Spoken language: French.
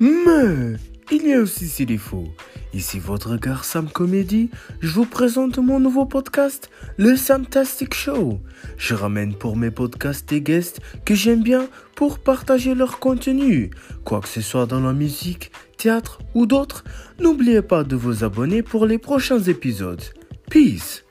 Mais il y a aussi s'il défauts. Ici votre gars Sam Comedy, je vous présente mon nouveau podcast, le Samtastic Show. Je ramène pour mes podcasts des guests que j'aime bien pour partager leur contenu. Quoi que ce soit dans la musique, théâtre ou d'autres, n'oubliez pas de vous abonner pour les prochains épisodes. Peace